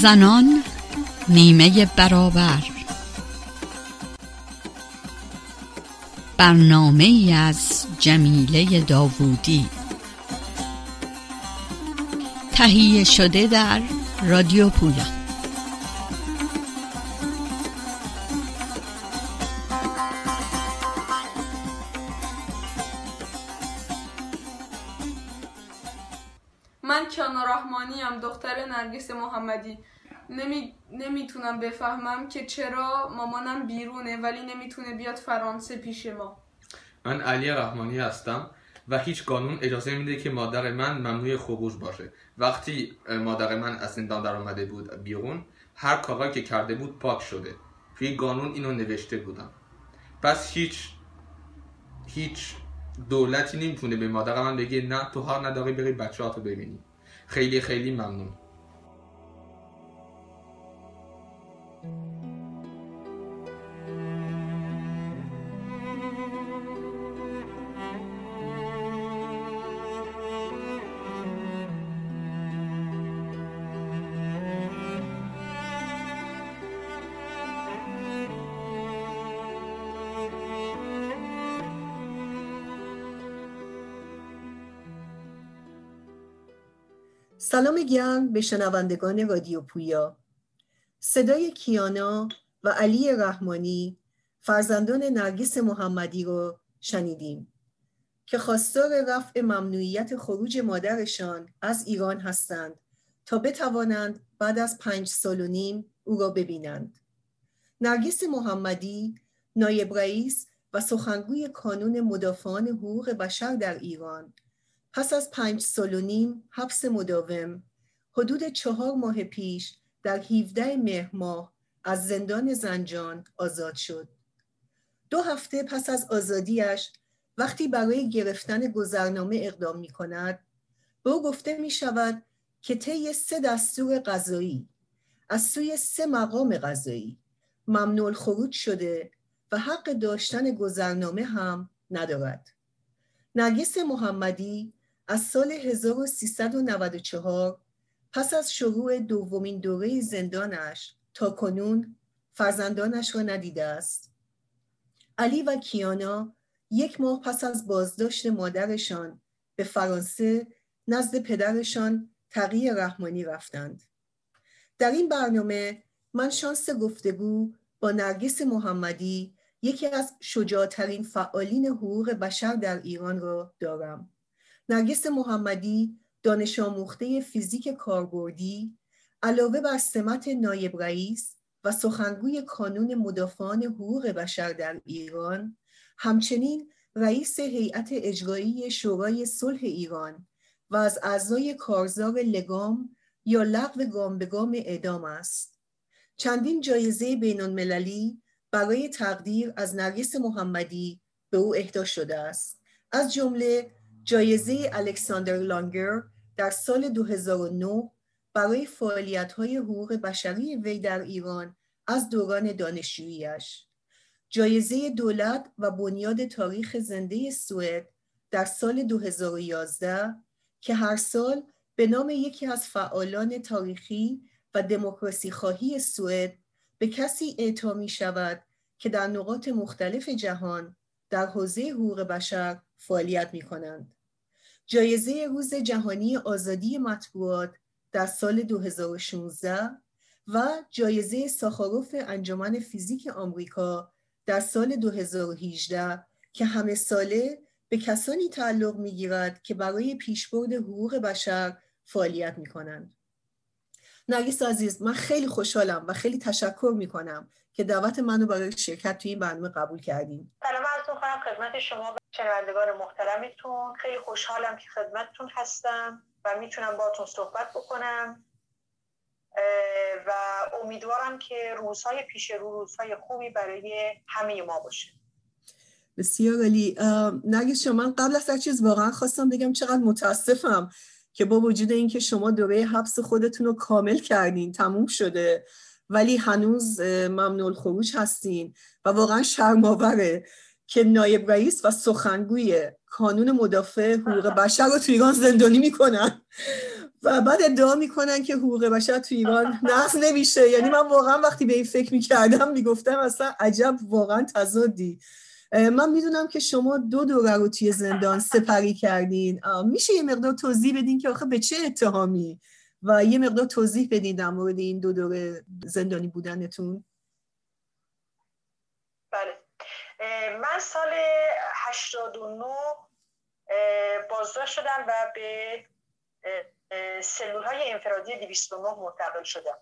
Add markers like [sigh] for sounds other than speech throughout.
زنان نیمه برابر. برنامه ای از جمیله داوودی. تهیه شده در رادیو پویا. نمی‌تونم بفهمم که چرا مامانم بیرونه ولی نمی‌تونه بیاد فرانسه پیش ما. من علی رحمانی هستم و هیچ قانون اجازه میده که مادر من ممنوع خروج باشه. وقتی مادر من از زندان در آمده بود بیرون هر کاری که کرده بود پاک شده. توی قانون اینو نوشته بودم. پس هیچ هیچ دولتی نمی‌تونه به مادر من بگه نه تو ها نداری بری بچه ها ببینی. خیلی خیلی ممنون. گرم به شنوندگان رادیو پویا. صدای کیانا و علی رحمانی فرزندان نرگس محمدی رو شنیدیم که خواستار رفع ممنوعیت خروج مادرشان از ایران هستند تا بتوانند بعد از پنج سال و نیم او را ببینند. نرگس محمدی نایب رئیس و سخنگوی کانون مدافعان حقوق بشر در ایران پس از پنج سال و نیم حبس مداوم حدود چهار ماه پیش در 17 مهر ماه از زندان زنجان آزاد شد. دو هفته پس از آزادیش وقتی برای گرفتن گذرنامه اقدام می کند به او گفته می شود که طی سه دستور قضایی از سوی سه مقام قضایی ممنوع خروج شده و حق داشتن گذرنامه هم ندارد. نرگس محمدی از سال 1394 پس از شروع دومین دوره زندانش تا کنون فرزندانش را ندیده است. علی و کیانا یک ماه پس از بازداشت مادرشان به فرانسه نزد پدرشان تقی رحمانی رفتند. در این برنامه من شانس گفتگو با نرگس محمدی یکی از شجاعترین فعالین حقوق بشر در ایران را دارم. نرگس محمدی دانش آموخته فیزیک کاربردی علاوه بر سمت نایب رئیس و سخنگوی کانون مدافعان حقوق بشر در ایران همچنین رئیس هیئت اجرایی شورای صلح ایران و از اعضای کارزار لگام یا لغو گام به گام اعدام است. چندین جایزه بین المللی برای تقدیر از نرگس محمدی به او اهدا شده است. از جمله جایزه الکساندر لانگر در سال 2009 برای فعالیت های حقوق بشری وی در ایران از دوران دانشجوییش جایزه دولت و بنیاد تاریخ زنده سوئد در سال 2011 که هر سال به نام یکی از فعالان تاریخی و دموکراسی خواهی سوئد به کسی اعطا می شود که در نقاط مختلف جهان در حوزه حقوق بشر فعالیت می کنند. جایزه روز جهانی آزادی مطبوعات در سال 2016 و جایزه ساخاروف انجمن فیزیک آمریکا در سال 2018 که همه ساله به کسانی تعلق می گیرد که برای پیشبرد حقوق بشر فعالیت می کنند. نرگس عزیز من خیلی خوشحالم و خیلی تشکر می کنم که دعوت منو برای شرکت توی این برنامه قبول کردیم. سلام عرض می‌کنم خدمت شما شنوندگان محترمتون. خیلی خوشحالم که خدمتتون هستم و می‌تونم باتون صحبت بکنم. و امیدوارم که روزهای پیش رو روزهای خوبی برای همه ما باشه. بسیار علی نرگس شما من قبل از هر چیز واقعا خواستم بگم چقدر متاسفم. که با وجود اینکه شما دوره حبس خودتون رو کامل کردین تموم شده ولی هنوز ممنوع خروج هستین و واقعا شرماوره که نایب رئیس و سخنگوی کانون مدافع حقوق بشر رو تو ایران زندانی می‌کنن. و بعد ادعا می‌کنن که حقوق بشر تو ایران نقض نمیشه. یعنی من واقعا وقتی به این فکر می‌کردم می‌گفتم اصلا عجب واقعا تضادی. من می‌دونم که شما دو دوره رو توی زندان سپری کردین. میشه یه مقدار توضیح بدین که آخه به چه اتهامی؟ و یه مقدار توضیح بدین در مورد این دو دوره زندانی بودنتون. بله. من سال 89 بازداشت شدم و به سلول های انفرادی 209 منتقل شدم.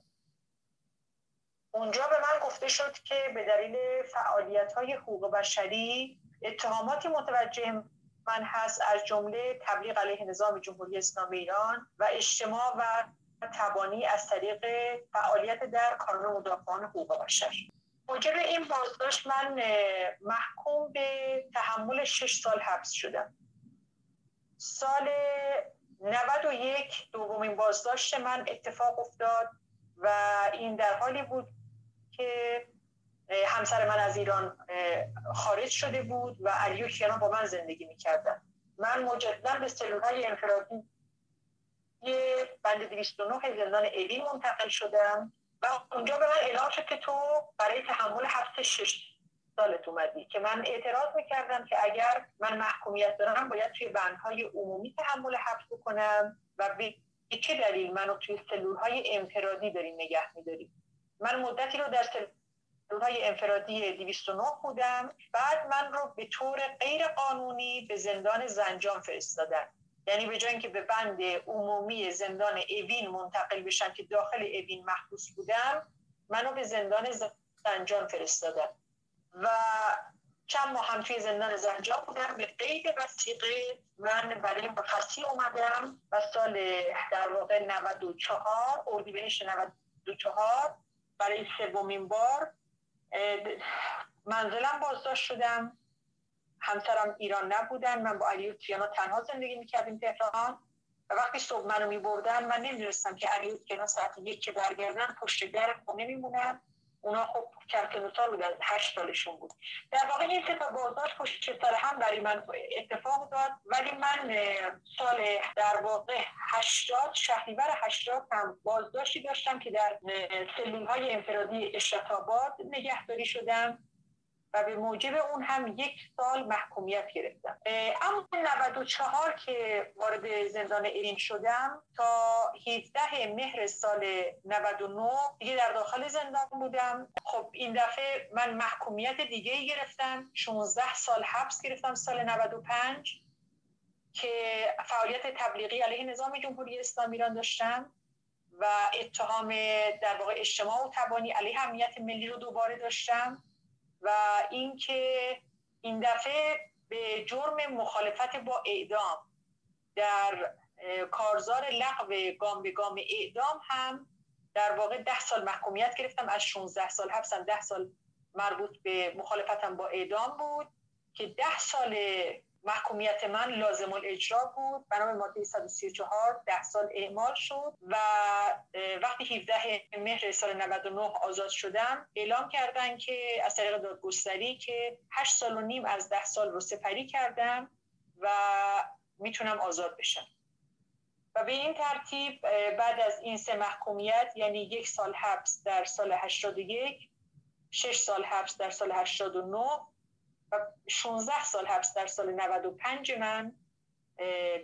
اونجا به من گفته شد که به دلیل فعالیت های حقوق بشری اتهاماتی متوجه من هست از جمله تبلیغ علیه نظام جمهوری اسلامی ایران و اجتماع و تبانی از طریق فعالیت در کانون مدافعان حقوق بشر. موجب این بازداشت من محکوم به تحمل شش سال حبس شدم. سال 91 دومین بازداشت من اتفاق افتاد و این در حالی بود که همسر من از ایران خارج شده بود و علی و با من زندگی می‌کردن. من مجددا به سلول های انفرادی بند 209 زندان اوین منتقل شدم و اونجا به من اعلام شد که تو برای تحمل حبس شش سالت اومدی که من اعتراض می‌کردم که اگر من محکومیت دارم باید توی بندهای عمومی تحمل حبس بکنم و به چه دلیل منو توی سلول های انفرادی داریم نگه میداریم من مدتی رو در سلول های انفرادی 209 بودم بعد من رو به طور غیر قانونی به زندان زنجان فرستادن. یعنی به جای اینکه به بند عمومی زندان اوین منتقل بشم که داخل اوین محبوس بودم منو به زندان زنجان فرستادن. و چند ماه هم توی زندان زنجان بودم. به قید وسیقه من برای مرخصی اومدم و سال در واقع 94 اردیبهشت 94 برای سومین بار منزلم بازداشت شدم. همسرم ایران نبودن. من با علی و تیانا تنها زندگی می‌کردیم تهران. و وقتی صبح منو میبردن من نمی‌دونستم که علی و تیانا ساعت یک که برگردن پشت در خونه میمونن. اونا خب کرکن سال بودن هشت سالشون بود. در واقع این سه بازداشت پشت سر هم برای من اتفاق داد ولی من سال در واقع هشتاد شهریور هشتاد هم بازداشتی داشتم که در سلول های انفرادی اشرت آباد نگهداری شدم. و به موجب اون هم یک سال محکومیت گرفتم. اما 94 که وارد زندان ایرین شدم تا 17 مهر سال 99 دیگه در داخل زندان بودم. خب این دفعه من محکومیت دیگه ای گرفتم. 16 سال حبس گرفتم سال 95 که فعالیت تبلیغی علیه نظام جمهوری اسلامی ایران داشتم و اتهام در واقع اجتماع و تبانی علیه امنیت ملی رو دوباره داشتم. و اینکه این دفعه به جرم مخالفت با اعدام در کارزار لغو گام به گام اعدام هم در واقع ده سال محکومیت گرفتم. از 16 سال حبسم ده سال مربوط به مخالفتم با اعدام بود که ده سال محکومیت من لازم الاجرا بود. بنا ماده 134 ده سال اعمال شد و وقتی 17 مهر سال 99 آزاد شدم اعلام کردن که از طریق دادگستری که 8 سال و نیم از 10 سال رو سپری کردم و می‌تونم آزاد بشم. و به این ترتیب بعد از این سه محکومیت یعنی یک سال حبس در سال 81 شش سال حبس در سال 89 و 16 سال حبس در سال 95 من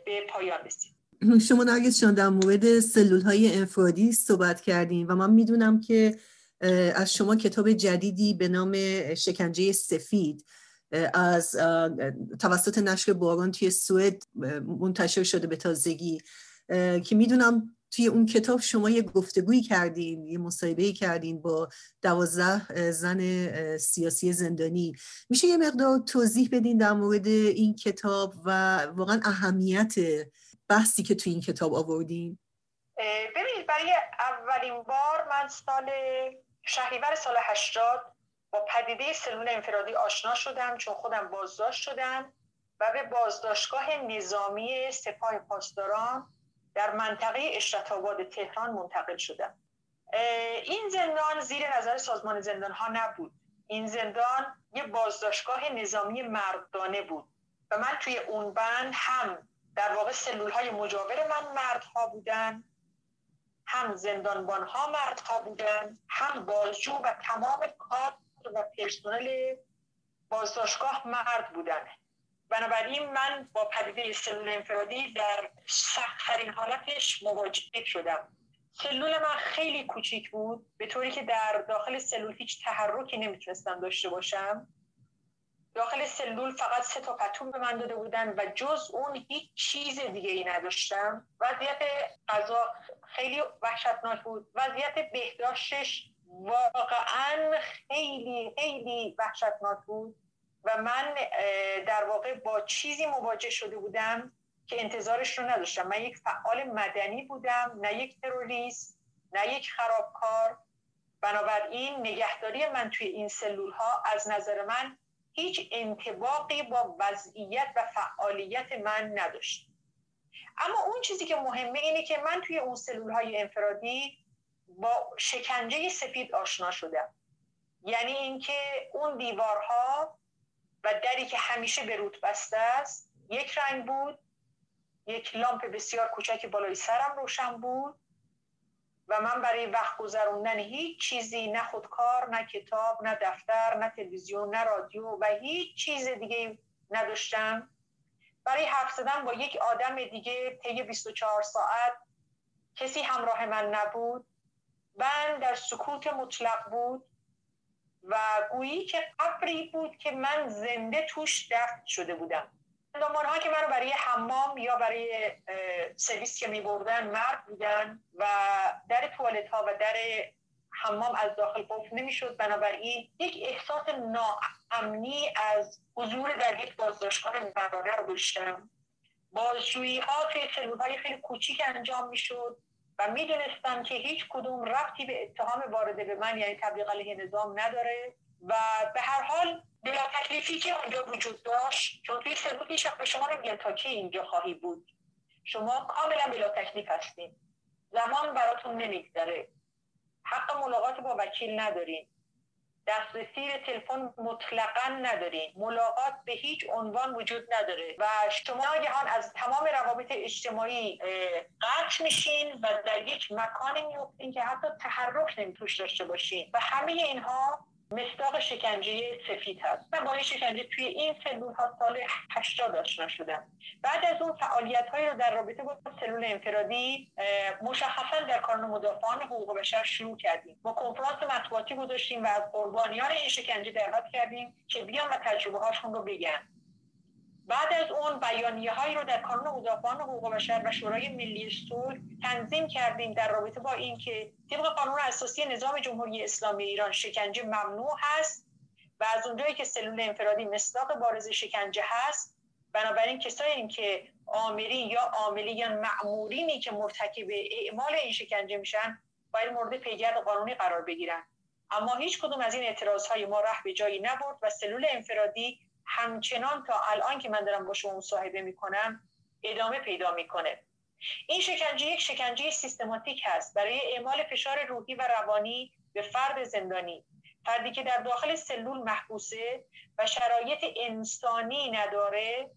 به پایان رسید. شما جان در مورد سلول های انفرادی صحبت کردیم و من می‌دونم که از شما کتاب جدیدی به نام شکنجه سفید از توسط نشر باران توی سوئد منتشر شده به تازگی که می‌دونم توی اون کتاب شما یه گفتگویی کردین یه مصاحبه کردین با دوازده زن سیاسی زندانی. میشه یه مقدار توضیح بدین در مورد این کتاب و واقعا اهمیت بحثی که توی این کتاب آوردین؟ ببینید برای اولین بار من سال شهریور سال 80 با پدیده سلول انفرادی آشنا شدم چون خودم بازداشت شدم و به بازداشتگاه نظامی سپاه پاسداران در منطقه اشرت آباد تهران منتقل شدم. این زندان زیر نظر سازمان زندان ها نبود. این زندان یه بازداشتگاه نظامی مردانه بود و من توی اون بند هم در واقع سلول های مجاور من مردها بودن هم زندانبان ها مردها بودن هم بازجو و تمام کار و پرسنل بازداشتگاه مرد بودن. بنابراین من با پدیده سلول انفرادی در سختترین حالتش مواجه شدم. سلول من خیلی کوچیک بود به طوری که در داخل سلول هیچ تحرکی نمی‌تونستم داشته باشم. داخل سلول فقط سه تا پتون به من داده بودن و جز اون هیچ چیز دیگه ای نداشتم. وضعیت غذا خیلی وحشتناک بود. وضعیت بهداشتش واقعا خیلی خیلی وحشتناک بود. و من در واقع با چیزی مواجه شده بودم که انتظارش رو نداشتم. من یک فعال مدنی بودم نه یک تروریست نه یک خرابکار. بنابراین نگهداری من توی این سلول ها از نظر من هیچ انتباقی با وضعیت و فعالیت من نداشت. اما اون چیزی که مهمه اینه که من توی اون سلول های انفرادی با شکنجه سفید آشنا شدم. یعنی اینکه اون دیوارها و دری که همیشه به روت بسته است یک رنگ بود یک لامپ بسیار کوچکی بالای سرم روشن بود و من برای وقت گذروندن هیچ چیزی نه خودکار نه کتاب نه دفتر نه تلویزیون نه رادیو و هیچ چیز دیگه نداشتم. برای حرف زدن با یک آدم دیگه طی 24 ساعت کسی همراه من نبود. من در سکوت مطلق بود. و گویی که قبری بود که من زنده توش دفن شده بودم. زندانبان ها که منو برای حمام یا برای سرویس که می بردن مرد بودن و در توالت ها و در حمام از داخل قفل نمی‌شد. بنابراین یک احساس ناامنی از حضور در یک بازداشتگاه مردانه رو داشتم. بازجویی ها توی خیلی کوچیک انجام می‌شد. و می‌دونستم که هیچ کدوم رفتی به اتهام وارده به من یعنی تبلیغ علیه نظام نداره و به هر حال بلا تکلیفی که اونجا وجود داشت چون توی سلول هیچ به شما نمیگن تا کی اینجا خواهی بود. شما کاملا بلا تکلیف هستین. زمان براتون نمیگذره. حق ملاقات با وکیل ندارین. دسترسی به تلفن مطلقا ندارین ملاقات به هیچ عنوان وجود نداره. و شما ناگهان از تمام روابط اجتماعی قطع میشین و در یک مکانی میفتین که حتی تحرک نمیتوش داشته باشین و همه اینها مصداق شکنجه سفید هست. من با این شکنجه توی این سلول ها سال 80 آشنا شدم. بعد از اون فعالیت هایی رو در رابطه با سلول انفرادی مشخصا در کانون مدافعان حقوق بشر شروع کردیم. با کنفرانس مطبوعاتی گذاشتیم و از قربانیان این شکنجه دعوت کردیم که بیان و تجربه هاشون رو بگن. بعد از اون بیانیه هایی رو در کانون مدافعان حقوق بشر و شورای ملی صلح تنظیم کردیم در رابطه با اینکه طبق قانون اساسی نظام جمهوری اسلامی ایران شکنجه ممنوع هست و از اونجایی که سلول انفرادی مصداق بارز شکنجه هست بنابراین کسایی که آمرین یا عاملی یا معمورینی که مرتکب اعمال این شکنجه میشن باید مورد پیگرد قانونی قرار بگیرن. اما هیچ کدوم از این اعتراض های ما ره به جایی نبرد و سلول انفرادی همچنان تا الان که من دارم با شما مصاحبه می‌کنم ادامه پیدا می‌کنه. این شکنجه یک شکنجه سیستماتیک هست. برای اعمال فشار روحی و روانی به فرد زندانی فردی که در داخل سلول محبوسه و شرایط انسانی نداره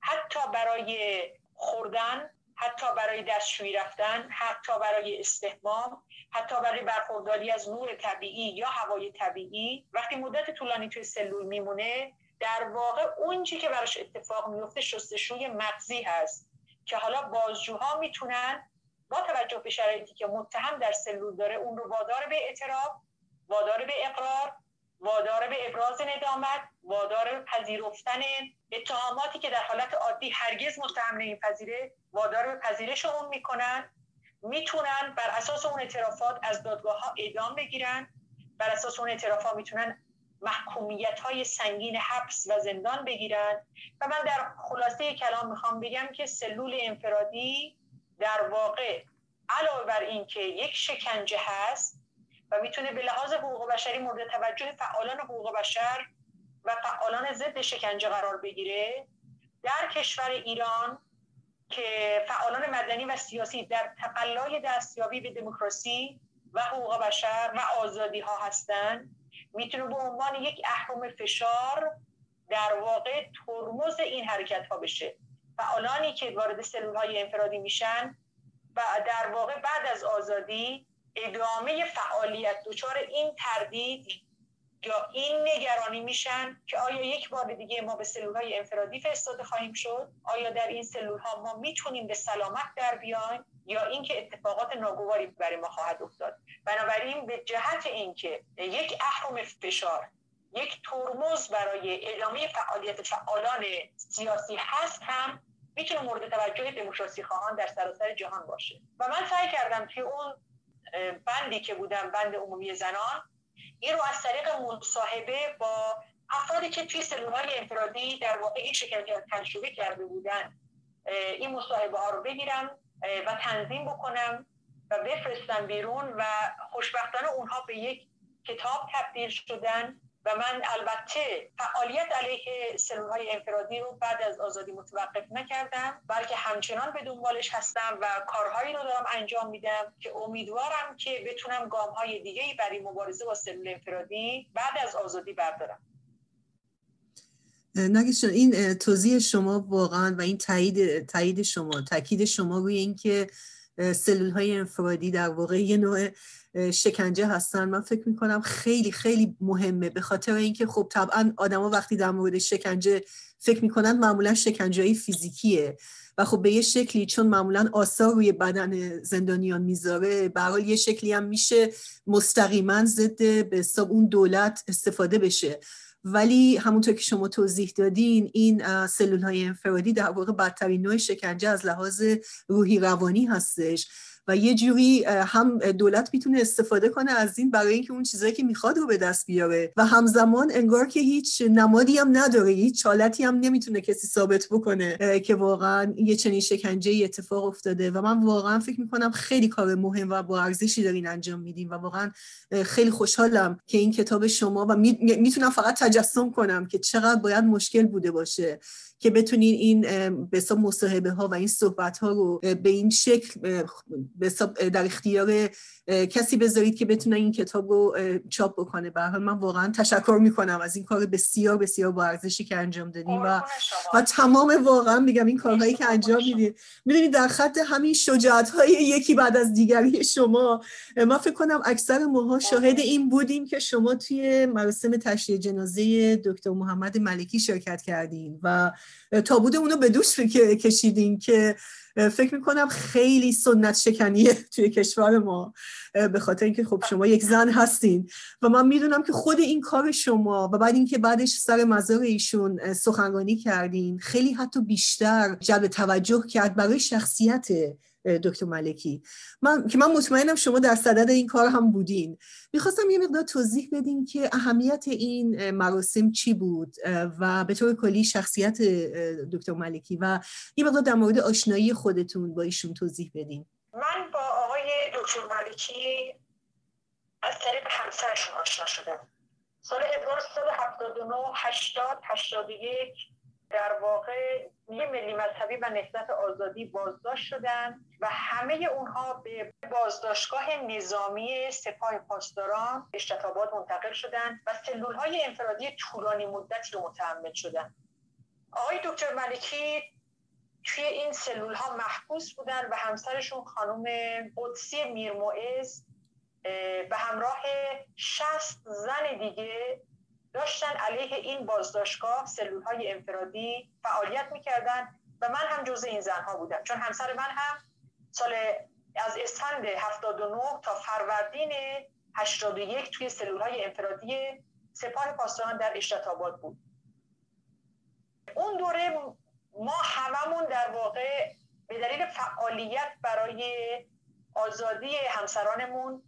حتی برای خوردن حتی برای دستشویی رفتن حتی برای استحمام حتی برای برخورداری از نور طبیعی یا هوای طبیعی. وقتی مدت طولانی توی سلول میمونه در واقع اون چی که براش اتفاق میفته شستشوی مغزی هست که حالا بازجوها می‌تونن با توجه به شرایطی که متهم در سلول داره اون رو وادار به اعتراف وادار به اقرار وادار به ابراز ندامت وادار به پذیرفتن اتهاماتی که در حالت عادی هرگز متهم نمیپذیره وادار به پذیرش اون می‌کنن می‌تونن بر اساس اون اعترافات از دادگاه ها اعدام بگیرن بر اساس اون اعترافات می‌تونن محکومیت های سنگین حبس و زندان بگیرن و من در خلاصه کلام می‌خوام بگم که سلول انفرادی در واقع علاوه بر اینکه یک شکنجه هست و می‌تونه به لحاظ حقوق بشری مورد توجه فعالان حقوق بشر و فعالان ضد شکنجه قرار بگیره در کشور ایران که فعالان مدنی و سیاسی در تقلای دستیابی به دموکراسی و حقوق بشر و آزادی ها هستند. می‌تونه به عنوان یک اهرم فشار در واقع ترمز این حرکت ها بشه فعالانی که وارد سلول های انفرادی میشن و در واقع بعد از آزادی ادامه فعالیت دچار این تردید یا این نگرانی میشن که آیا یک بار دیگه ما به سلول های انفرادی فرستاده خواهیم شد؟ آیا در این سلول ها ما می‌تونیم به سلامت در بیایم؟ یا اینکه اتفاقات ناگواری برای ما خواهد افتاد؟ بنابراین به جهت اینکه یک اهرم فشار یک ترمز برای ادامه فعالیت فعالان سیاسی هست هم می‌تونه مورد توجه دموکراسی خواهان در سراسر جهان باشه. و من سعی کردم توی اون بندی که بودم بند عمومی زنان این رو از طریق مصاحبه با افرادی که توی سلولهای انفرادی در واقع این شکل تجربه کرده بودن این مصاحبه ها رو بگیرم و تنظیم بکنم. و بفرستم بیرون و خوشبختانه اونها به یک کتاب تبدیل شدن و من البته فعالیت علیه سلول های انفرادی رو بعد از آزادی متوقف نکردم بلکه همچنان به دنبالش هستم و کارهایی رو دارم انجام میدم که امیدوارم که بتونم گام های دیگه برای مبارزه با سلول انفرادی بعد از آزادی بردارم. نگیش این توضیح شما واقعا و این تایید تایید شما تاکید شما روی اینکه سلول های انفرادی در واقع یه نوع شکنجه هستن. من فکر می‌کنم خیلی خیلی مهمه. به خاطر اینکه خب طبعا آدما وقتی در مورد شکنجه فکر می‌کنن معمولا شکنجه فیزیکیه. و خب به یه شکلی چون معمولا آثار روی بدن زندانیان می‌ذاره به یه شکلی هم میشه مستقیما ضد به حساب اون دولت استفاده بشه. ولی همونطور که شما توضیح دادین این سلول های انفرادی در واقع بدترین نوع شکنجه از لحاظ روحی روانی هستش. و یه جوری هم دولت می‌تونه استفاده کنه از این برای اینکه اون چیزایی که می‌خواد رو به دست بیاره. و همزمان انگار که هیچ نمادی هم نداره هیچ چالتی هم نمی‌تونه کسی ثابت بکنه که واقعا یه چنین شکنجه اتفاق افتاده. و من واقعا فکر می‌کنم خیلی کار مهم و با ارزشی دارین انجام میدیم و واقعا خیلی خوشحالم که این کتاب شما و می‌تونم فقط تجسم کنم که چقدر باید مشکل بوده باشه. که بتونین این به مصاحبه ها و این صحبت ها رو به این شکل در اختیار کسی بذارید که بتونه این کتاب رو چاپ بکنه. به من واقعا تشکر می‌کنم از این کار بسیار بسیار با ارزشی که انجام دادیم و و تمام واقعا میگم این کارهایی که انجام می‌دید می‌دونید در خط همین شجاعت های یکی بعد از دیگری شما من فکر کنم اکثر ماها شاهد این بودیم که شما توی مراسم تشییع جنازه دکتر محمد ملکی شرکت کردین و تابود اونو به دوش کشیدین که فکر می‌کنم خیلی سنت شکنیه [laughs] توی کشور ما به خاطر اینکه خب شما یک زن هستین. و من می‌دونم که خود این کار شما و بعد اینکه بعدش سر مزار ایشون سخنرانی کردین خیلی حتی بیشتر جلب توجه کرد برای شخصیت دکتر ملکی. من که من مطمئنم شما در صدد این کار هم بودین. می‌خواستم یه مقدار توضیح بدین که اهمیت این مراسم چی بود و به طور کلی شخصیت دکتر ملکی و یه مقدار در مورد آشنایی خودتون با ایشون توضیح بدین. من با آقای دکتر ملکی از طریق همسرشون آشنا شدم. سال 1979 80 81 در واقع یه ملی مذهبی و نهضت آزادی بازداشت شدن و همه اونها به بازداشتگاه نظامی سپاه پاسداران اشتتابات منتقل شدن و سلول های انفرادی طولانی مدتی رو متحمل شدن. آقای دکتر ملکی توی این سلول ها محبوس بودن و همسرشون خانم قدسی میرموعز به همراه شست زن دیگه داشتن علیه این بازداشتگاه سلول های انفرادی فعالیت می‌کردن و من هم جزء این زنها بودم. چون همسر من هم سال از اسفند 79 تا فروردین 81 توی سلول های انفرادی سپاه پاسداران در اشرت آباد بود. اون دوره ما هممون در واقع به دلیل فعالیت برای آزادی همسرانمون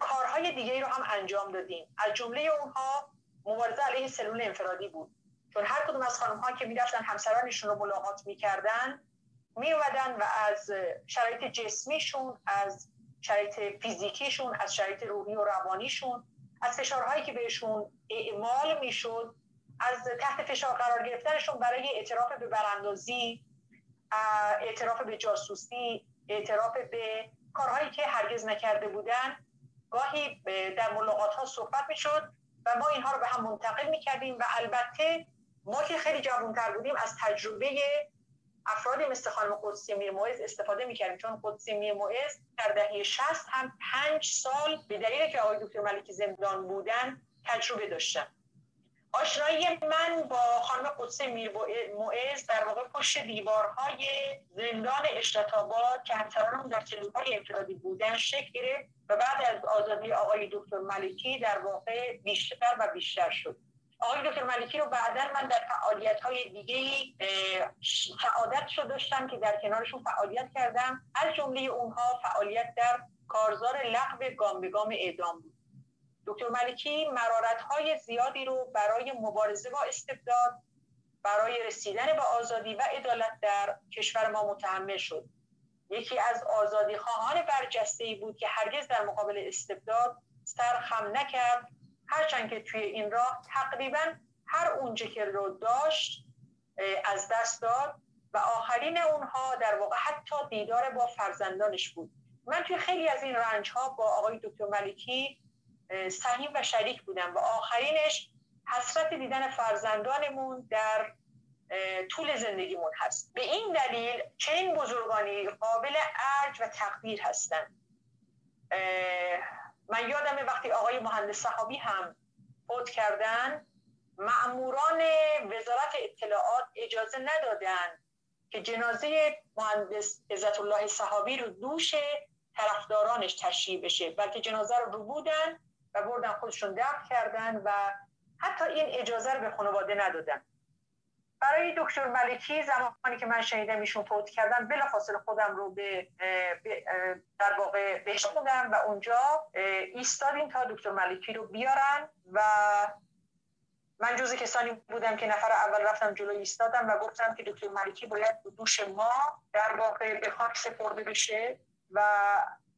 کارهای دیگه رو هم انجام دادیم. از جمله اونها مبارزه علیه سلول انفرادی بود. چون هر کدوم از خانم ها که می‌رفتن همسرانشون رو ملاقات می‌کردن میومدن و از شرایط جسمیشون از شرایط فیزیکیشون از شرایط روحی و روانیشون از فشارهایی که بهشون اعمال می‌شد از تحت فشار قرار گرفتنشون برای اعتراف به براندازی اعتراف به جاسوسی اعتراف به کارهایی که هرگز نکرده بودن گاهی در ملاقات ها صحبت می‌شد. و ما اینها رو به هم منتقل می‌کردیم و البته ما که خیلی جوانتر بودیم از تجربه افرادی مثل خانم قدسی میرموعز استفاده می‌کردیم. چون قدسی میرموعز در دهه 60 هم پنج سال به دلیل که آقای دکتر ملکی زندان بودن تجربه داشتن. آشنایی من با خانم قدسی میرموعز در واقع پشت دیوارهای زندان اشرت که همسرانم در چلوهای انفرادی بودن شکل گرفت و بعد از آزادی آقای دکتر ملکی در واقع بیشتر و بیشتر شد. آقای دکتر ملکی رو بعدا من در فعالیت های دیگه سعادت شد داشتم که در کنارشون فعالیت کردم. از جمله اونها فعالیت در کارزار لغو گام به گام اعدام بود. دکتر ملکی مرارت های زیادی رو برای مبارزه با استبداد برای رسیدن به آزادی و عدالت در کشور ما متحمل شد. یکی از آزادی خواهان برجسته ای بود که هرگز در مقابل استبداد سر خم نکرد. هرچند که توی این راه تقریبا هر اونچه که رو داشت از دست داد و آخرین اونها در واقع حتی دیدار با فرزندانش بود. من توی خیلی از این رنج ها با آقای دکتر ملکی سهیم و شریک بودم و آخرینش حسرت دیدن فرزندانمون در طول زندگیمون هست. به این دلیل چنین بزرگانی قابل ارج و تقدیر هستند. من یادمه وقتی آقای مهندس صحابی هم فوت کردن معموران وزارت اطلاعات اجازه ندادن که جنازه مهندس عزت الله صحابی رو دوش طرفدارانش تشریح بشه بلکه جنازه رو رو بودن و بردن خودشون دفن کردن و حتی این اجازه رو به خانواده ندادن. برای دکتر ملکی زمانی که من شنیدم ایشون فوت کردن بلافاصله خودم رو به, در واقع بهش بودم و اونجا ایستادیم تا دکتر ملکی رو بیارن و من جز کسانی بودم که نفر اول رفتم جلو ایستادم و گفتم که دکتر ملکی باید دوش ما در واقع به خاک سپرده بشه و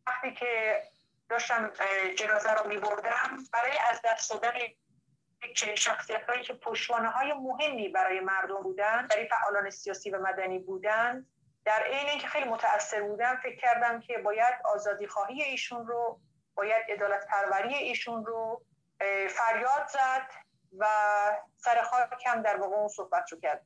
وقتی که داشتم جنازه رو می بردم برای از دست دادن شخصیت هایی که پشوانه های مهمی برای مردم بودن برای فعالان سیاسی و مدنی بودن در عین اینکه خیلی متاثر بودم فکر کردم که باید آزادی خواهی ایشون رو باید عدالت پروری ایشون رو فریاد زد و سر خاکم در واقع اون صحبت رو کرد.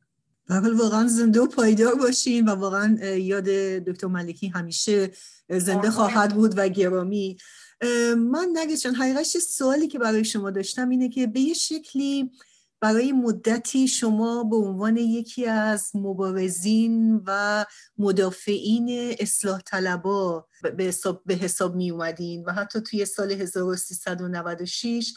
واقعا زنده و پایدار باشین و واقعا یاد دکتر ملکی همیشه زنده خواهد بود و گرامی. من نگه حقیقتش سوالی که برای شما داشتم اینه که به یه شکلی برای مدتی شما به عنوان یکی از مبارزین و مدافعین اصلاح طلبا به حساب, به حساب می اومدین و حتی توی سال 1396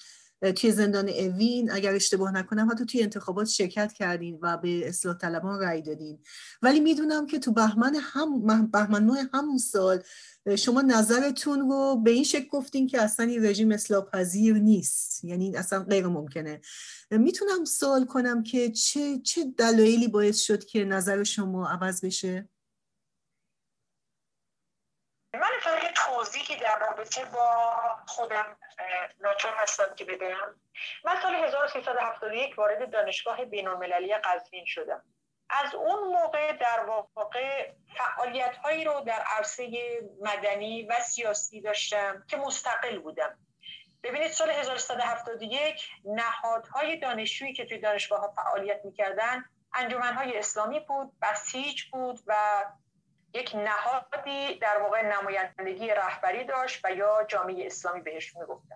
توی زندان اوین اگر اشتباه نکنم حتی توی انتخابات شرکت کردین و به اصلاح طلبان رأی دادین. ولی می‌دونم که تو بهمن هم بهمن ماه همون سال شما نظرتون رو به این شکل گفتین که اصلا این رژیم اصلاح پذیر نیست. یعنی اصلا غیر ممکنه. می‌تونم سوال کنم که چه چه دلایلی باعث شد که نظر شما عوض بشه من یه توضیحی در رابطه با خودم ناچار هستم که بدم. من سال 1371 وارد دانشگاه بین المللی قزوین شدم. از اون موقع در واقع فعالیت هایی رو در عرصه مدنی و سیاسی داشتم که مستقل بودم. ببینید سال 1371 نهادهای دانشجویی که توی دانشگاه ها فعالیت می‌کردن انجمنهای اسلامی بود بسیج بود و یک نهادی در واقع نمایندگی رهبری داشت و یا جامعه اسلامی بهش می‌گفتن.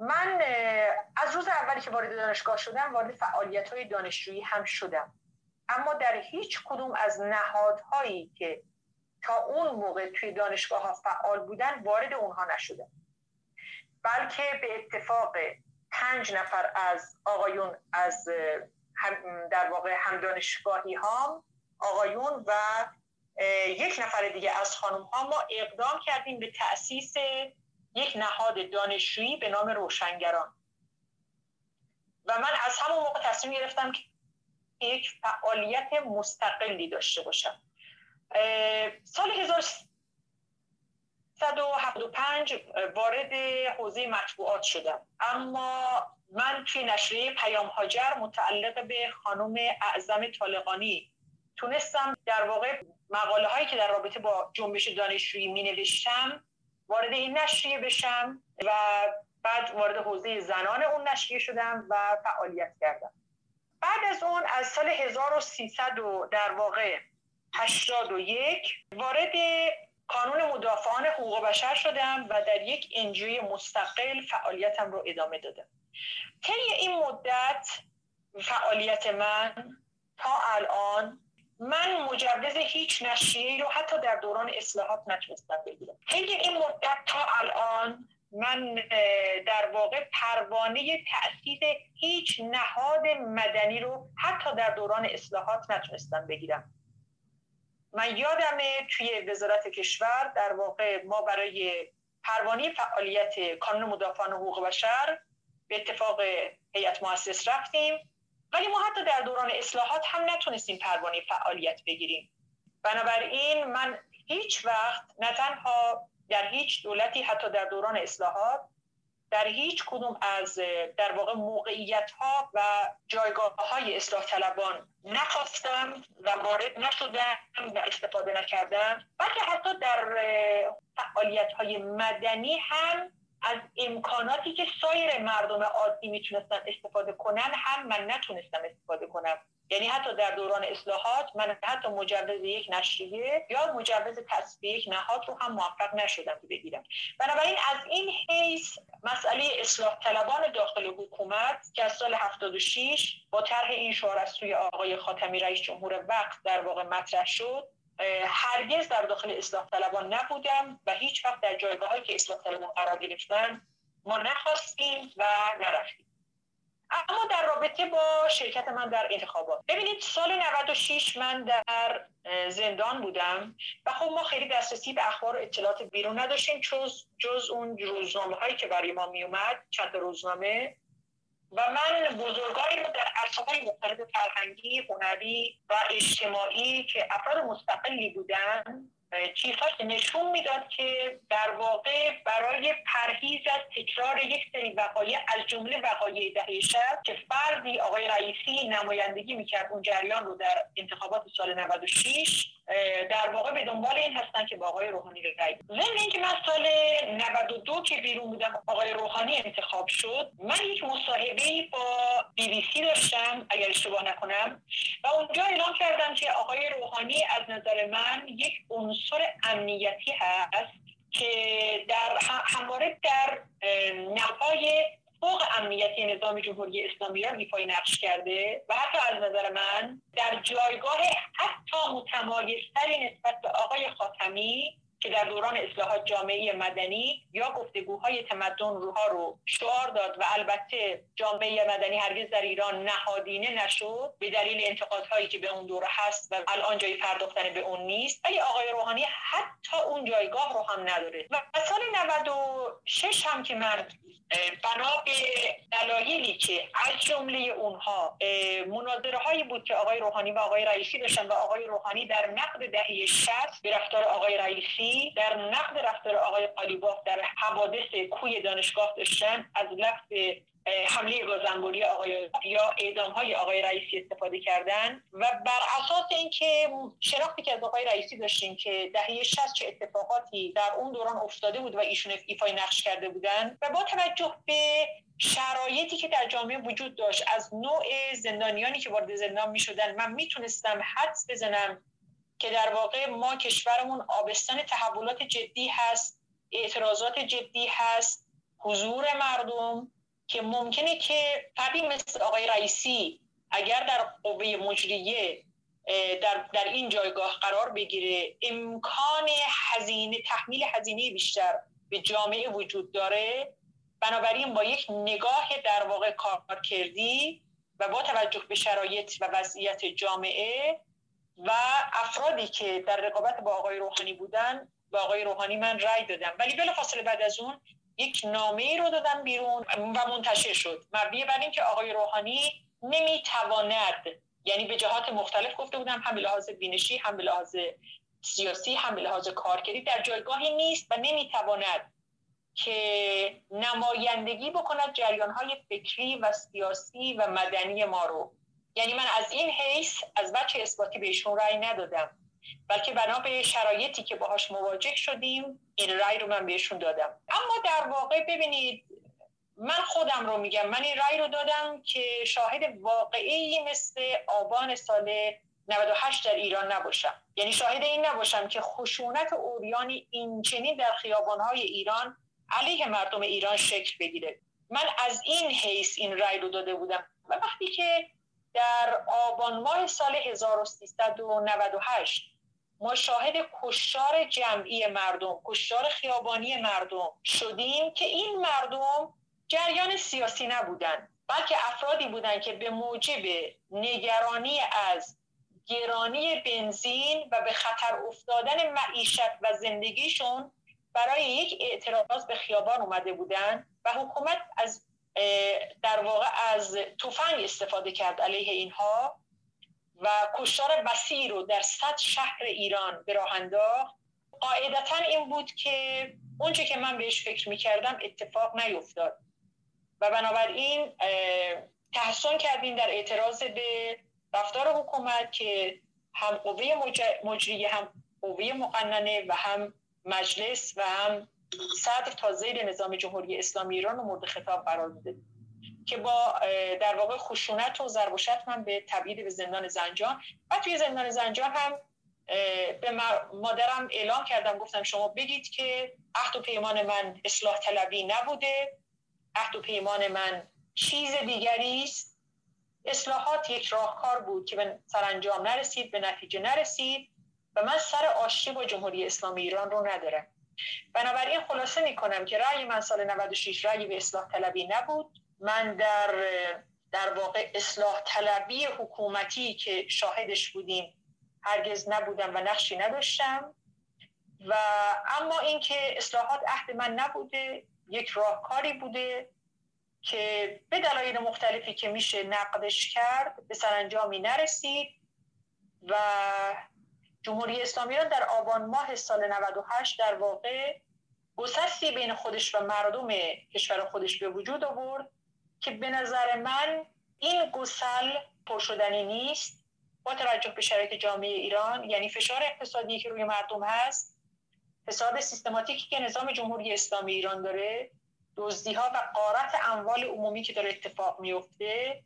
من از روز اولی که وارد دانشگاه شدم وارد فعالیت های دانشجویی هم شدم. اما در هیچ کدوم از نهادهایی که تا اون موقع توی دانشگاه ها فعال بودن وارد اونها نشدم. بلکه به اتفاق پنج نفر از آقایون از در واقع هم دانشگاهی ها آقایون و یک نفر دیگه از خانم ها ما اقدام کردیم به تأسیس یک نهاد دانشجویی به نام روشنگران. و من از همون موقع تصمیم گرفتم که یک فعالیت مستقلی داشته باشم. سال 1175 وارد حوزه مطبوعات شدم. اما من توی نشریه پیام هاجر متعلق به خانم اعظم طالقانی تونستم در واقع مقاله هایی که در رابطه با جنبش دانشجویی می نوشتم وارد این نشریه بشم و بعد وارد حوزه زنان اون نشریه شدم و فعالیت کردم. بعد از اون از سال 1300 و در واقع 81 وارد کانون مدافعان حقوق بشر شدم و در یک انجوی مستقل فعالیتم رو ادامه دادم. طی این مدت فعالیت من تا الان من مجوز هیچ نشریه رو حتی در دوران اصلاحات نتونستم بگیرم. طی این مدت تا الان من در واقع پروانه تأسیس هیچ نهاد مدنی رو حتی در دوران اصلاحات نتونستم بگیرم. من یادمه توی وزارت کشور در واقع ما برای پروانه فعالیت کانون مدافعان حقوق بشر به اتفاق هیئت مؤسس رفتیم. ولی ما حتی در دوران اصلاحات هم نتونستیم پروانه فعالیت بگیریم. بنابراین من هیچ وقت نه تنها در هیچ دولتی حتی در دوران اصلاحات در هیچ کدوم از در واقع موقعیت ها و جایگاه های اصلاح طلبان نخواستم و وارد نشدم و استفاده نکردم بلکه حتی در فعالیت های مدنی هم از امکاناتی که سایر مردم عادی می‌تونستن استفاده کنن هم من نتونستم استفاده کنم. یعنی حتی در دوران اصلاحات من حتی مجوز یک نشریه یا مجوز تصویه یک نهاد رو هم موفق نشدم بگیرم. بنابراین از این حیث مسئله اصلاح طلبان داخل حکومت که از سال 76 با طرح این شعار از سوی آقای خاتمی رئیس جمهور وقت در واقع مطرح شد هرگز در داخل اصلاح طلبان نبودم و هیچ وقت در جایگاه که اصلاح طلبان قرار گرفتن ما نخواستیم و نرفتیم. اما در رابطه با شرکت من در انتخابات. ببینید سال 96 من در زندان بودم و خب ما خیلی دسترسی به اخبار و اطلاعات بیرون نداشتیم جز, جز اون روزنامه هایی که برای ما می اومد چند روزنامه و من بزرگانی رو در عرصه‌های مختلف فرهنگی، هنری و اجتماعی که افراد مستقلی بودن چیزهاش نشون می‌داد که در واقع برای پرهیز از تکرار یک سری وقایع از جمله وقایع دهه که فردی آقای رئیسی نمایندگی می‌کرد اون جریان رو در انتخابات سال 96 در واقع به دنبال این هستن که با آقای روحانی رأی ضمن اینکه من سال 92 که بیرون بودم آقای روحانی انتخاب شد من یک مصاحبه با بی بی سی داشتم اگر اشتباه نکنم و اونجا اعلام کردم که آقای روحانی از نظر من یک عنصر امنیتی هست که در همواره در نوای فوق امنیتی نظام جمهوری اسلامی را ایفای نقش کرده و حتی از نظر من در جایگاه حتی متمایزتری نسبت به آقای خاتمی که در دوران اصلاحات جامعه مدنی یا گفتگوهای تمدن روها رو شعار داد و البته جامعه مدنی هرگز در ایران نهادینه نشد به دلیل انتقادهایی که به اون دوره هست و الان جای پرداختن به اون نیست ولی آقای روحانی حتی اون جایگاه رو هم نداره. و سال 96 هم که من بنا به دلایلی که از جمله اونها مناظره هایی بود که آقای روحانی و آقای رئیسی داشتن و آقای روحانی در نقد دهه 60 به رفتار آقای رئیسی در نقد رفتار آقای قالیباف در حوادث کوی دانشگاه داشتن از لفظ حمله گازنبوری آقای یا اعدام های آقای رئیسی استفاده کردن و بر اساس اینکه شناختی که از آقای رئیسی داشتیم که دهه 60 چه اتفاقاتی در اون دوران افتاده بود و ایشون ایفای نقش کرده بودن و با توجه به شرایطی که در جامعه وجود داشت از نوع زندانیانی که وارد زندان می شدن من می‌تونستم حدس بزنم که در واقع ما کشورمون آبستان تحولات جدی هست اعتراضات جدی هست حضور مردم که ممکنه که فردی مثل آقای رئیسی اگر در قوه مجریه در, در این جایگاه قرار بگیره امکان هزینه تحمیل هزینه بیشتر به جامعه وجود داره. بنابراین با یک نگاه در واقع کار کردی و با توجه به شرایط و وضعیت جامعه و افرادی که در رقابت با آقای روحانی بودن با آقای روحانی من رأی دادم. ولی فاصله بعد از اون یک نامه رو دادن بیرون و منتشر شد. مبنی بر اینکه آقای روحانی نمی‌تواند یعنی به جهات مختلف گفته بودم هم به لحاظ بینشی هم به لحاظ سیاسی هم به لحاظ کارکردی در جایگاهی نیست و نمی‌تواند که نمایندگی بکند جریان های فکری و سیاسی و مدنی ما رو. یعنی من از این حیث از بچه اثباتی بهشون رأی ندادم. بلکه بنا به شرایطی که باهاش مواجه شدیم این رأی رو من بهشون دادم. اما در واقع ببینید من خودم رو میگم من این رأی رو دادم که شاهد واقعی مثل آبان سال 98 در ایران نباشم. یعنی شاهد این نباشم که خشونت اوریانی این چنین در خیابانهای ایران علیه مردم ایران شکل بگیره. من از این حیث این رأی رو داده بودم. و وقتی که در آبان ماه سال 1398 ما شاهد کشتار جمعی مردم کشتار خیابانی مردم شدیم که این مردم جریان سیاسی نبودن بلکه افرادی بودند که به موجب نگرانی از گرانی بنزین و به خطر افتادن معیشت و زندگیشون برای یک اعتراض به خیابان اومده بودن و حکومت از در واقع از تفنگ استفاده کرد علیه اینها. و کشتار وسیع رو در صد شهر ایران به راه انداخت. قاعدتا این بود که اونچه که من بهش فکر می‌کردم اتفاق نیفتاد. و بنابراین تحسن کردیم در اعتراض به رفتار حکومت که هم قوه مجریه هم قوه مقننه و هم مجلس و هم صدر تا نظام جمهوری اسلامی ایران رو مورد خطاب قرار میده که با در واقع خشونت و ضرب و من به تبعید به زندان زنجان. و توی زندان زنجان هم به مادرم اعلام کردم. گفتم شما بگید که عهد و پیمان من اصلاح طلبی نبوده. عهد و پیمان من چیز دیگری است. اصلاحات یک راهکار بود که به سرانجام نرسید به نتیجه نرسید و من سر آشتی با جمهوری اسلامی ایران رو ندارم. بنابراین خلاصه می کنم که رأی من سال 96 رأی به اصلاح طلبی نبود. من در در واقع اصلاح طلبی حکومتی که شاهدش بودیم هرگز نبودم و نقشی نداشتم. و اما اینکه اصلاحات عهد من نبوده یک راهکاری بوده که به دلایل مختلفی که میشه نقدش کرد به سرانجامی نرسید و جمهوری اسلامی را در آبان ماه سال 98 در واقع گسستی بین خودش و مردم کشور خودش به وجود آورد. که به نظر من این گسل پرشدنی نیست. با توجه به شرایط جامعه ایران یعنی فشار اقتصادی که روی مردم هست فساد سیستماتیکی که نظام جمهوری اسلامی ایران داره دزدی ها و قارت اموال عمومی که داره اتفاق میفته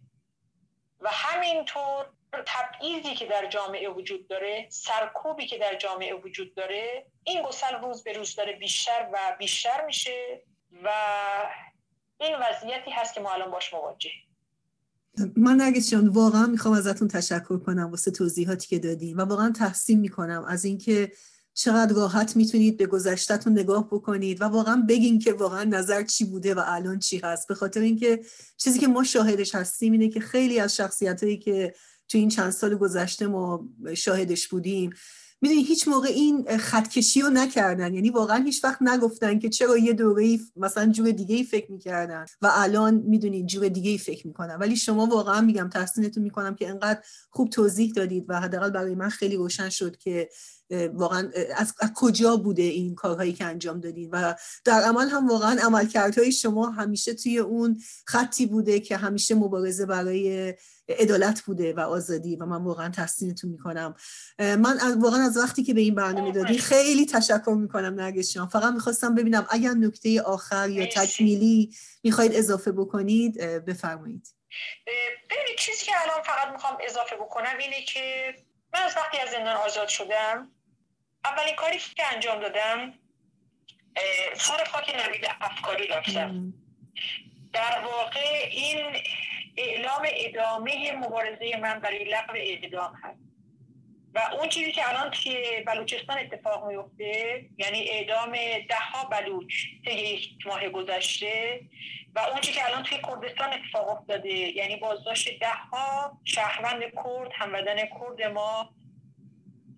و همینطور تبعیضی که در جامعه وجود داره سرکوبی که در جامعه وجود داره این گسل روز به روز داره بیشتر و بیشتر میشه و این وضعیتی هست که ما الان باش مواجه من نرگس جان واقعا می‌خوام ازتون تشکر کنم واسه توضیحاتی که دادیم و واقعا تحسین می‌کنم از اینکه چقدر راحت می‌تونید به گذشتهتون نگاه بکنید و واقعا بگین که واقعا نظر چی بوده و الان چی هست. به خاطر اینکه چیزی که ما شاهدش هستیم اینه که خیلی از شخصیت هایی که تو این چند سال گذشته ما شاهدش بودیم می‌دونی هیچ موقع این خطکشی رو نکردن. یعنی واقعا هیچ وقت نگفتن که چرا یه دوره مثلا جور دیگه ای فکر می‌کردن و الان می‌دونید جور دیگه ای فکر می‌کنن. ولی شما واقعا میگم تحسینتون می‌کنم که انقدر خوب توضیح دادید و حداقل برای من خیلی روشن شد که واقعا از, کجا بوده این کارهایی که انجام دادین؟ و در عمل هم واقعا عملکردهای شما همیشه توی اون خطی بوده که همیشه مبارزه برای عدالت بوده و آزادی و من واقعا تحسینتون می‌کنم. من واقعا از وقتی که به این برنامه دادی خیلی تشکر می‌کنم نرگس جان. فقط می‌خواستم ببینم اگر نکته آخر یا تکمیلی می‌خواید اضافه بکنید بفرمایید. ببینید چیزی که الان فقط می‌خوام اضافه بکنم اینه که من از وقتی از زندان آزاد شدم اولین کاری که انجام دادم سر خاک نوید افکاری رفتم. در واقع این اعلام ادامه مبارزه من برای لغو اعدام هست. و اون چیزی که الان توی بلوچستان اتفاق میفته یعنی اعدام ده ها بلوچ طی یک ماه گذشته و اون چیزی که الان توی کردستان اتفاق افتاده یعنی بازداشت ده ها شهروند کرد هموطن کرد ما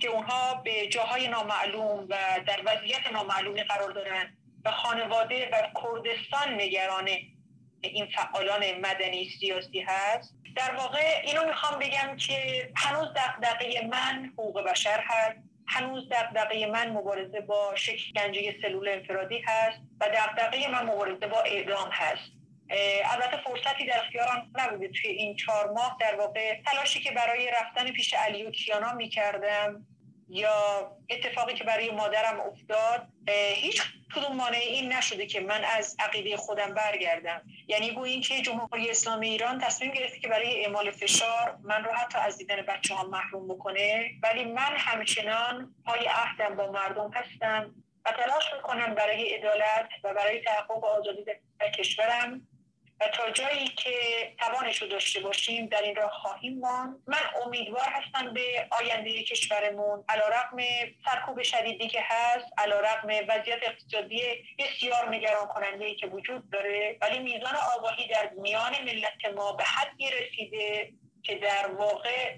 که اونها به جاهای نامعلوم و در وضعیت نامعلومی قرار دارن و خانواده و کردستان نگران این فعالان مدنی سیاسی هست. در واقع اینو می‌خوام بگم که هنوز دقدقه من حقوق بشر هست. هنوز دقدقه من مبارزه با شکنجه سلول انفرادی هست و دقدقه من مبارزه با اعدام هست. البته فرصتی در اختیارم نبوده. توی این چهار ماه در واقع تلاشی که برای رفتن پیش علی و کیانا می‌کردم یا اتفاقی که برای مادرم افتاد هیچ کدوم مانع این نشده که من از عقیده خودم برگردم. یعنی گوییم که جمهوری اسلامی ایران تصمیم گرفته که برای اعمال فشار من رو حتی از دیدن بچه ها محروم بکنه ولی من همچنان پای عهدم با مردم هستم و تلاش می‌کنم برای عدالت و برای تحقق آزادی در کشورم. تا جایی که توانش رو داشته باشیم در این راه خواهیم ماند. من امیدوار هستم به آینده کشورمون علا رقم سرکوب شدیدی که هست علا رقم وضعیت اقتصادی بسیار نگران کننده که وجود داره. ولی میزان آگاهی در میان ملت ما به حدی رسیده که در واقع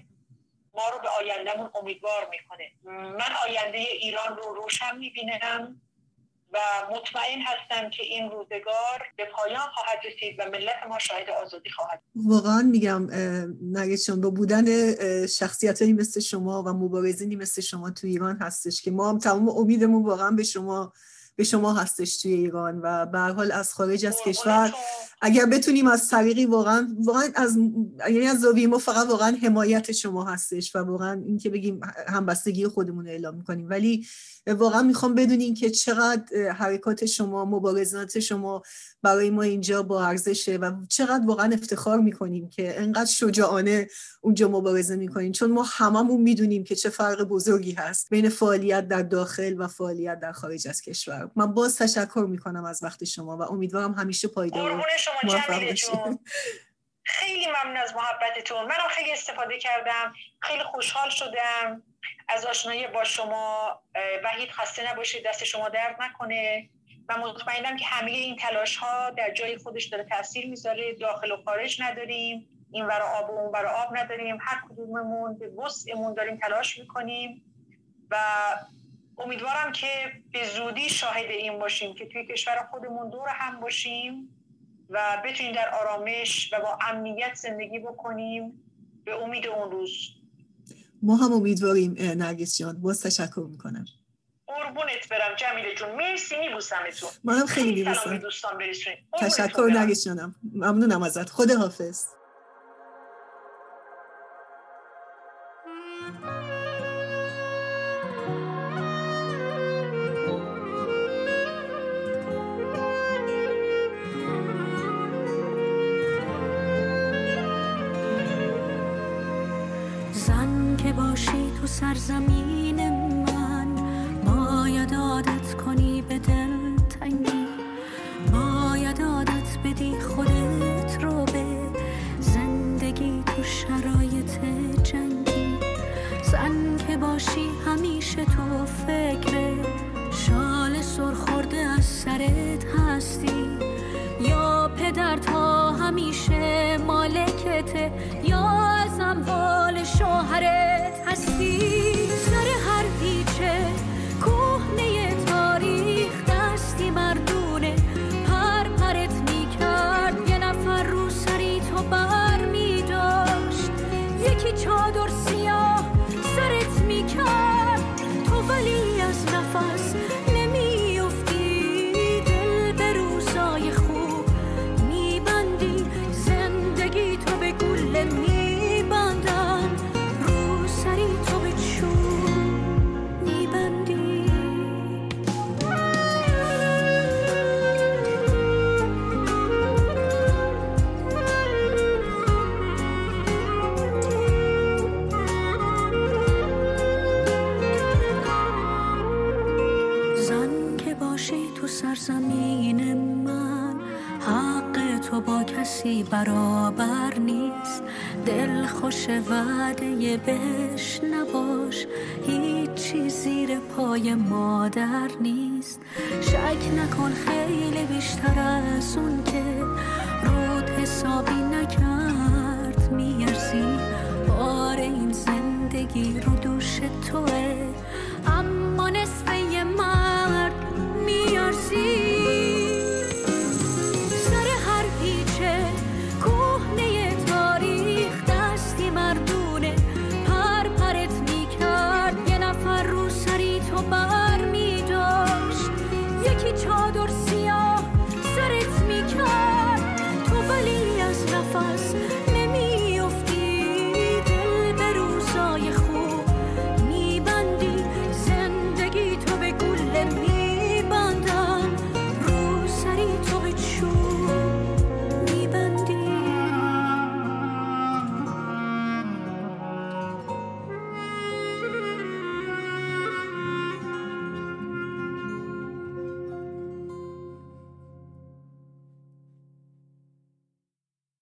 ما رو به آیندهمون امیدوار می‌کنه. من آینده ایران رو روشن می‌بینم. مطمئن هستم که این روزگار به پایان خواهد رسید و ملت ما شاهد آزادی خواهد واقعا میگم نگه با بودن شخصیت مثل شما و مبارزینی مثل شما تو ایران هستش که ما هم تمام امیدمون واقعا به شما به شما هستش توی ایران و به حال از خارج از کشور. اگر بتونیم از طریقی واقعا واقعا از یعنی از زاویه ما فقط واقعا حمایت شما هستش و واقعا اینکه بگیم همبستگی خودمون اعلام می‌کنیم. ولی واقعا می‌خوام بدونین که چقدر حرکات شما مبارزات شما برای ما اینجا با ارزشه و چقدر واقعا افتخار می‌کنیم که انقدر شجاعانه اونجا مبارزه می‌کنیم. چون ما هممون می‌دونیم که چه فرق بزرگی هست بین فعالیت در داخل و فعالیت در خارج از کشور. من باز تشکر می‌کنم از وقت شما و امیدوارم همیشه پایدار شما خیلی ممنون از محبتتون. منم خیلی استفاده کردم. خیلی خوشحال شدم. از آشنایی با شما. وحید خسته نباشید. دست شما درد نکنه. و مطمئنم که همه این تلاش ها در جای خودش داره تاثیر می‌ذاره داخل و خارج نداریم این ور آب و اون ور آب نداریم هر کدوممون به وسعمون داریم تلاش می‌کنیم و امیدوارم که به زودی شاهد این باشیم که توی کشور خودمون دور هم باشیم و بتونیم در آرامش و با امنیت زندگی بکنیم به امید اون روز. ما هم امیدواریم نرگس جان. باز تشکر می‌کنم. قربونت برم جمیله جون. مرسی میبوسمتون. منم خیلی میبوسم. تشکر نرگس جانم. ممنونم ازت. خدا حافظ باشی همیشه تو فکر شال سرخورده از سرت هستی یا پدر تا همیشه مالکته یا از اموال شوهرت هستی برابر نیست. دل خوش وعده بهش نباش. هیچی زیر پای مادر نیست. شک نکن خیلی بیشتر از اون که رود حسابی نکرد. میارزی بار این زندگی رو دوش توه. اما نصفه مرد میارزی.